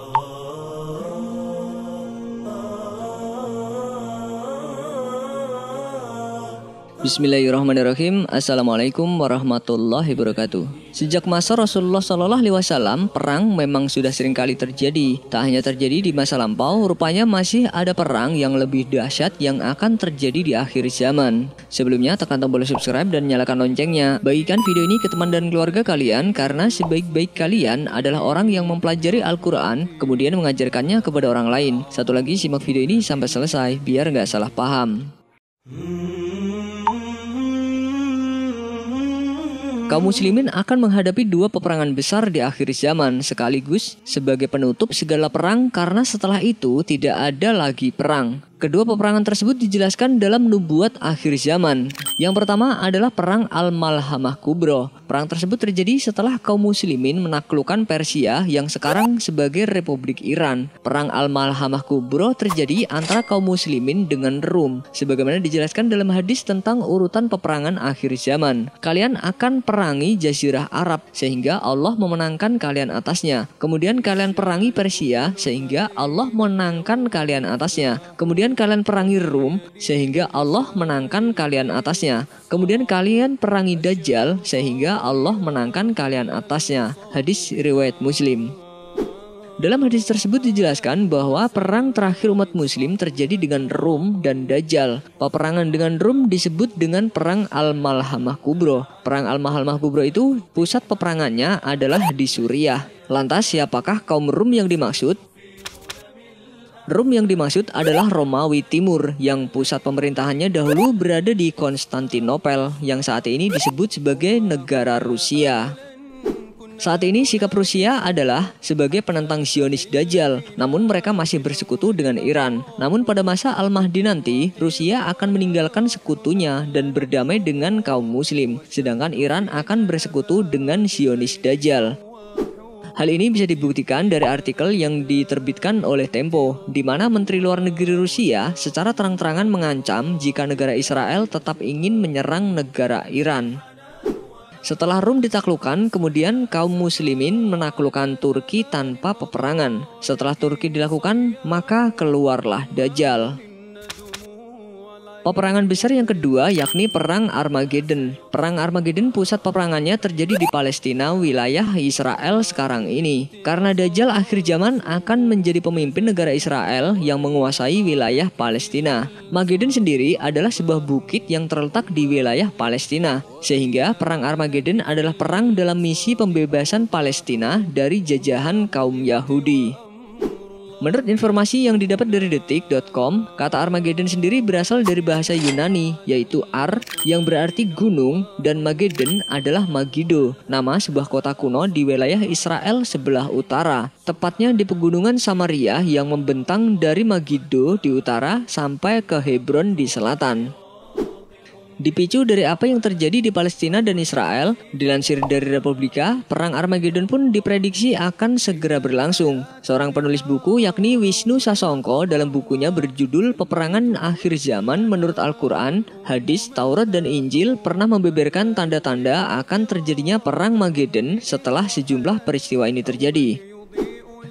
oh. Bismillahirrahmanirrahim. Assalamualaikum warahmatullahi wabarakatuh. Sejak masa Rasulullah Shallallahu Alaihi Wasallam Perang memang sudah sering kali terjadi. Tak hanya terjadi di masa lampau Rupanya masih ada perang yang lebih dahsyat Yang akan terjadi di akhir zaman. Sebelumnya tekan tombol subscribe dan nyalakan loncengnya. Bagikan video ini ke teman dan keluarga kalian Karena sebaik-baik kalian adalah orang yang mempelajari Al-Quran Kemudian mengajarkannya kepada orang lain. Satu lagi simak video ini sampai selesai Biar nggak salah paham Kaum muslimin akan menghadapi dua peperangan besar di akhir zaman sekaligus sebagai penutup segala perang karena setelah itu tidak ada lagi perang. Kedua peperangan tersebut dijelaskan dalam nubuat akhir zaman. Yang pertama adalah Perang Al-Malhamah Kubro. Perang tersebut terjadi setelah kaum muslimin menaklukkan Persia yang sekarang sebagai Republik Iran. Perang Al-Malhamah Kubro terjadi antara kaum muslimin dengan Rum. Sebagaimana dijelaskan dalam hadis tentang urutan peperangan akhir zaman. Kalian akan perangi Jazirah Arab sehingga Allah memenangkan kalian atasnya. Kemudian kalian perangi Persia sehingga Allah menangkan kalian atasnya. Kemudian Kemudian kalian perangi Rum sehingga Allah menangkan kalian atasnya. Kemudian kalian perangi Dajjal sehingga Allah menangkan kalian atasnya. Hadis riwayat Muslim. Dalam hadis tersebut dijelaskan bahwa perang terakhir umat muslim terjadi dengan Rum dan Dajjal. Peperangan dengan Rum disebut dengan perang Al-Malhamah Kubro. Perang Al-Malhamah Kubro itu pusat peperangannya adalah di Suriah. Lantas siapakah kaum Rum yang dimaksud? Rum yang dimaksud adalah Romawi Timur yang pusat pemerintahannya dahulu berada di Konstantinopel yang saat ini disebut sebagai negara Rusia. Saat ini sikap Rusia adalah sebagai penentang Zionis Dajjal, namun mereka masih bersekutu dengan Iran. Namun pada masa Al-Mahdi nanti, Rusia akan meninggalkan sekutunya dan berdamai dengan kaum muslim, sedangkan Iran akan bersekutu dengan Zionis Dajjal. Hal ini bisa dibuktikan dari artikel yang diterbitkan oleh Tempo, di mana Menteri Luar Negeri Rusia secara terang-terangan mengancam jika negara Israel tetap ingin menyerang negara Iran. Setelah Rum ditaklukkan, kemudian kaum muslimin menaklukkan Turki tanpa peperangan. Setelah Turki dilakukan, maka keluarlah Dajjal. Peperangan besar yang kedua yakni Perang Armageddon. Perang Armageddon pusat peperangannya terjadi di Palestina, wilayah Israel sekarang ini. Karena Dajjal akhir zaman akan menjadi pemimpin negara Israel yang menguasai wilayah Palestina. Magedon sendiri adalah sebuah bukit yang terletak di wilayah Palestina. Sehingga Perang Armageddon adalah perang dalam misi pembebasan Palestina dari jajahan kaum Yahudi. Menurut informasi yang didapat dari detik.com, kata Armageddon sendiri berasal dari bahasa Yunani, yaitu Ar yang berarti gunung dan Magedon adalah Magido, nama sebuah kota kuno di wilayah Israel sebelah utara, tepatnya di pegunungan Samaria yang membentang dari Magido di utara sampai ke Hebron di selatan. Dipicu dari apa yang terjadi di Palestina dan Israel, dilansir dari Republika, perang Armageddon pun diprediksi akan segera berlangsung. Seorang penulis buku yakni Wisnu Sasongko dalam bukunya berjudul Peperangan Akhir Zaman menurut Al-Quran, hadis, Taurat, dan Injil pernah membeberkan tanda-tanda akan terjadinya perang Magedon setelah sejumlah peristiwa ini terjadi.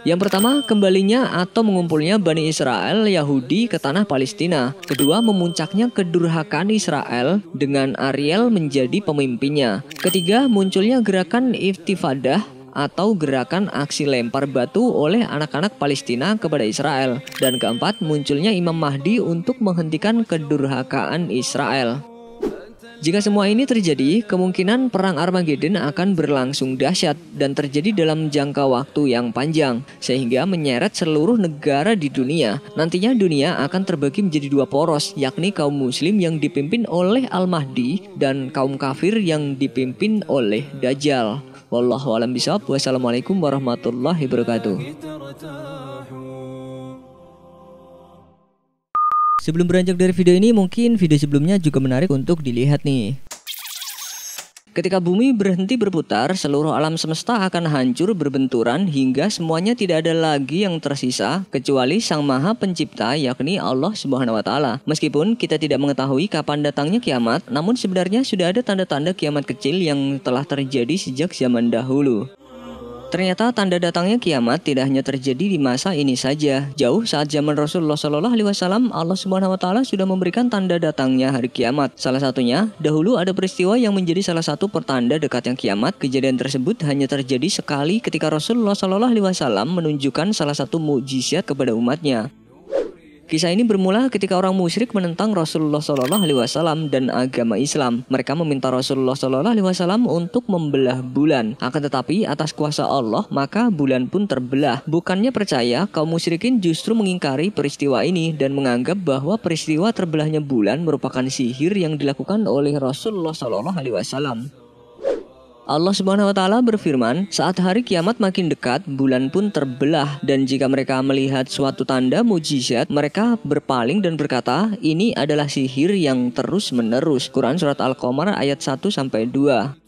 Yang pertama, kembalinya atau mengumpulnya Bani Israel Yahudi ke tanah Palestina. Kedua, memuncaknya kedurhakaan Israel dengan Ariel menjadi pemimpinnya. Ketiga, munculnya gerakan Iftifadah atau gerakan aksi lempar batu oleh anak-anak Palestina kepada Israel. Dan keempat, munculnya Imam Mahdi untuk menghentikan kedurhakaan Israel. Jika semua ini terjadi, kemungkinan perang Armageddon akan berlangsung dahsyat dan terjadi dalam jangka waktu yang panjang, sehingga menyeret seluruh negara di dunia. Nantinya dunia akan terbagi menjadi dua poros, yakni kaum muslim yang dipimpin oleh Al-Mahdi dan kaum kafir yang dipimpin oleh Dajjal. Wallahu a'lam bishawab. Wassalamualaikum warahmatullahi wabarakatuh. Sebelum beranjak dari video ini, mungkin video sebelumnya juga menarik untuk dilihat nih. Ketika bumi berhenti berputar, seluruh alam semesta akan hancur berbenturan hingga semuanya tidak ada lagi yang tersisa kecuali Sang Maha Pencipta yakni Allah Subhanahu wa taala. Meskipun kita tidak mengetahui kapan datangnya kiamat, namun sebenarnya sudah ada tanda-tanda kiamat kecil yang telah terjadi sejak zaman dahulu. Ternyata tanda datangnya kiamat tidak hanya terjadi di masa ini saja. Jauh saat zaman Rasulullah Shallallahu Alaihi Wasallam, Allah Subhanahu Wa Taala sudah memberikan tanda datangnya hari kiamat. Salah satunya, dahulu ada peristiwa yang menjadi salah satu pertanda dekatnya kiamat. Kejadian tersebut hanya terjadi sekali ketika Rasulullah Shallallahu Alaihi Wasallam menunjukkan salah satu mukjizat kepada umatnya. Kisah ini bermula ketika orang musyrik menentang Rasulullah Shallallahu Alaihi Wasallam dan agama Islam. Mereka meminta Rasulullah Shallallahu Alaihi Wasallam untuk membelah bulan. Akan tetapi atas kuasa Allah maka bulan pun terbelah. Bukannya percaya, kaum musyrikin justru mengingkari peristiwa ini dan menganggap bahwa peristiwa terbelahnya bulan merupakan sihir yang dilakukan oleh Rasulullah Shallallahu Alaihi Wasallam. Allah Subhanahu wa taala berfirman, "Saat hari kiamat makin dekat, bulan pun terbelah dan jika mereka melihat suatu tanda mujizat, mereka berpaling dan berkata, ini adalah sihir yang terus-menerus." Quran surat Al-Qamar ayat 1 sampai 2.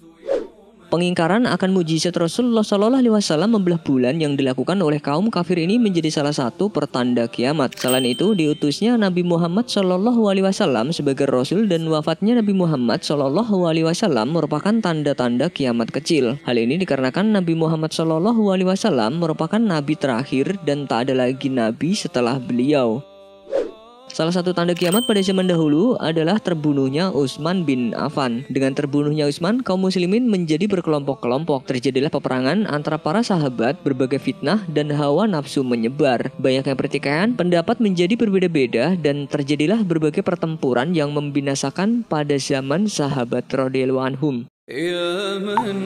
Pengingkaran akan mujizat Rasulullah Shallallahu Alaihi Wasallam membelah bulan yang dilakukan oleh kaum kafir ini menjadi salah satu pertanda kiamat. Selain itu, diutusnya Nabi Muhammad Shallallahu Alaihi Wasallam sebagai Rasul dan wafatnya Nabi Muhammad Shallallahu Alaihi Wasallam merupakan tanda-tanda kiamat kecil. Hal ini dikarenakan Nabi Muhammad Shallallahu Alaihi Wasallam merupakan Nabi terakhir dan tak ada lagi Nabi setelah beliau. Salah satu tanda kiamat pada zaman dahulu adalah terbunuhnya Utsman bin Affan. Dengan terbunuhnya Utsman, kaum muslimin menjadi berkelompok-kelompok. Terjadilah peperangan antara para sahabat, berbagai fitnah dan hawa nafsu menyebar. Banyaknya pertikaian, pendapat menjadi berbeda-beda dan terjadilah berbagai pertempuran yang membinasakan pada zaman sahabat radhiyallahu anhum. Ya man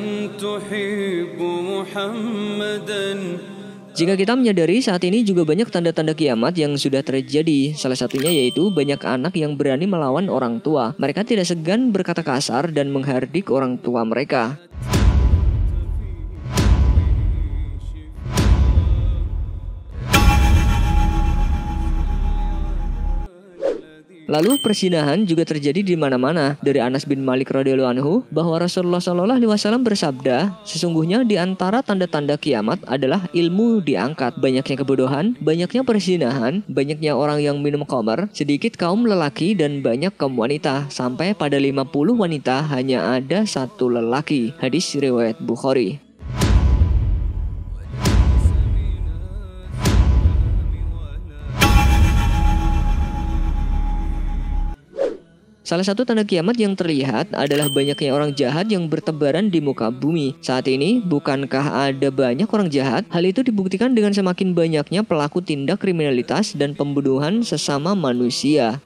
jika kita menyadari saat ini juga banyak tanda-tanda kiamat yang sudah terjadi. Salah satunya yaitu banyak anak yang berani melawan orang tua. Mereka tidak segan berkata kasar dan menghardik orang tua mereka. Lalu persinahan juga terjadi di mana-mana. Dari Anas bin Malik radhiyallahu anhu bahwa Rasulullah Shallallahu alaihi wasallam bersabda, sesungguhnya di antara tanda-tanda kiamat adalah ilmu diangkat, banyaknya kebodohan, banyaknya persinahan, banyaknya orang yang minum khamar, sedikit kaum lelaki dan banyak kaum wanita, sampai pada 50 wanita hanya ada satu lelaki. Hadis riwayat Bukhari. Salah satu tanda kiamat yang terlihat adalah banyaknya orang jahat yang bertebaran di muka bumi. Saat ini, bukankah ada banyak orang jahat? Hal itu dibuktikan dengan semakin banyaknya pelaku tindak kriminalitas dan pembunuhan sesama manusia.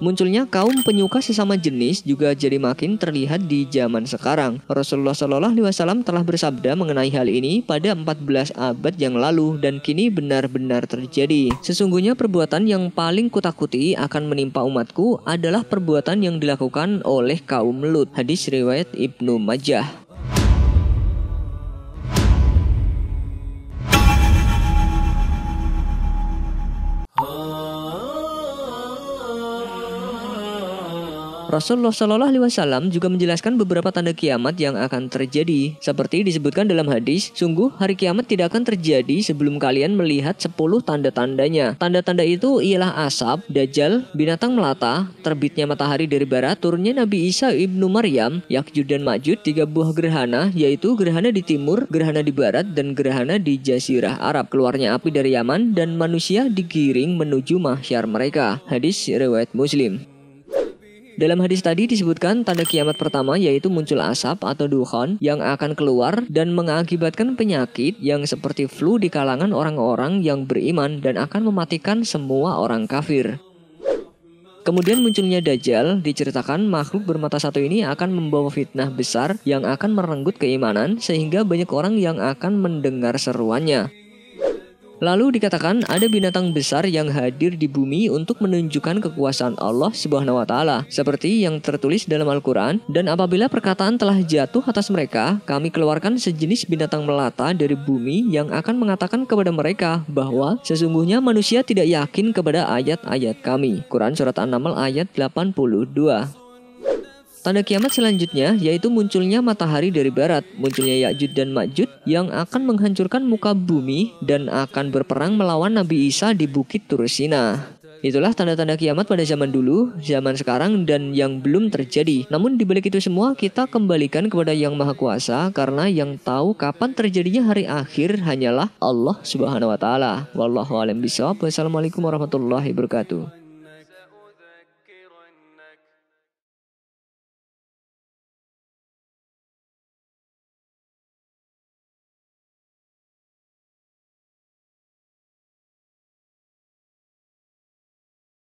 Munculnya kaum penyuka sesama jenis juga jadi makin terlihat di zaman sekarang. Rasulullah Shallallahu Alaihi Wasallam telah bersabda mengenai hal ini pada 14 abad yang lalu dan kini benar-benar terjadi. Sesungguhnya perbuatan yang paling kutakuti akan menimpa umatku adalah perbuatan yang dilakukan oleh kaum Lut. Hadis riwayat Ibnu Majah. Rasulullah Shallallahu Alaihi Wasallam juga menjelaskan beberapa tanda kiamat yang akan terjadi. Seperti disebutkan dalam hadis, sungguh hari kiamat tidak akan terjadi sebelum kalian melihat 10 tanda-tandanya. Tanda-tanda itu ialah asap, dajjal, binatang melata, terbitnya matahari dari barat, turunnya Nabi Isa ibnu Maryam, Yakjud dan Majud, tiga buah gerhana, yaitu gerhana di timur, gerhana di barat, dan gerhana di Jazirah Arab. Keluarnya api dari Yaman dan manusia digiring menuju mahsyar mereka. Hadis riwayat Muslim. Dalam hadis tadi disebutkan tanda kiamat pertama yaitu muncul asap atau dukhon yang akan keluar dan mengakibatkan penyakit yang seperti flu di kalangan orang-orang yang beriman dan akan mematikan semua orang kafir. Kemudian munculnya Dajjal, diceritakan makhluk bermata satu ini akan membawa fitnah besar yang akan merenggut keimanan sehingga banyak orang yang akan mendengar seruannya. Lalu dikatakan ada binatang besar yang hadir di bumi untuk menunjukkan kekuasaan Allah Subhanahu wa taala seperti yang tertulis dalam Al-Qur'an dan apabila perkataan telah jatuh atas mereka kami keluarkan sejenis binatang melata dari bumi yang akan mengatakan kepada mereka bahwa sesungguhnya manusia tidak yakin kepada ayat-ayat kami. Quran surat An-Naml ayat 82. Tanda kiamat selanjutnya yaitu munculnya matahari dari barat, munculnya Ya'jud dan Ma'jud yang akan menghancurkan muka bumi dan akan berperang melawan Nabi Isa di Bukit Turusina. Itulah tanda-tanda kiamat pada zaman dulu, zaman sekarang, dan yang belum terjadi. Namun dibalik itu semua, kita kembalikan kepada Yang Maha Kuasa karena yang tahu kapan terjadinya hari akhir hanyalah Allah Subhanahu wa taala. Wallahu a'lam bishawab. Wassalamualaikum warahmatullahi wabarakatuh.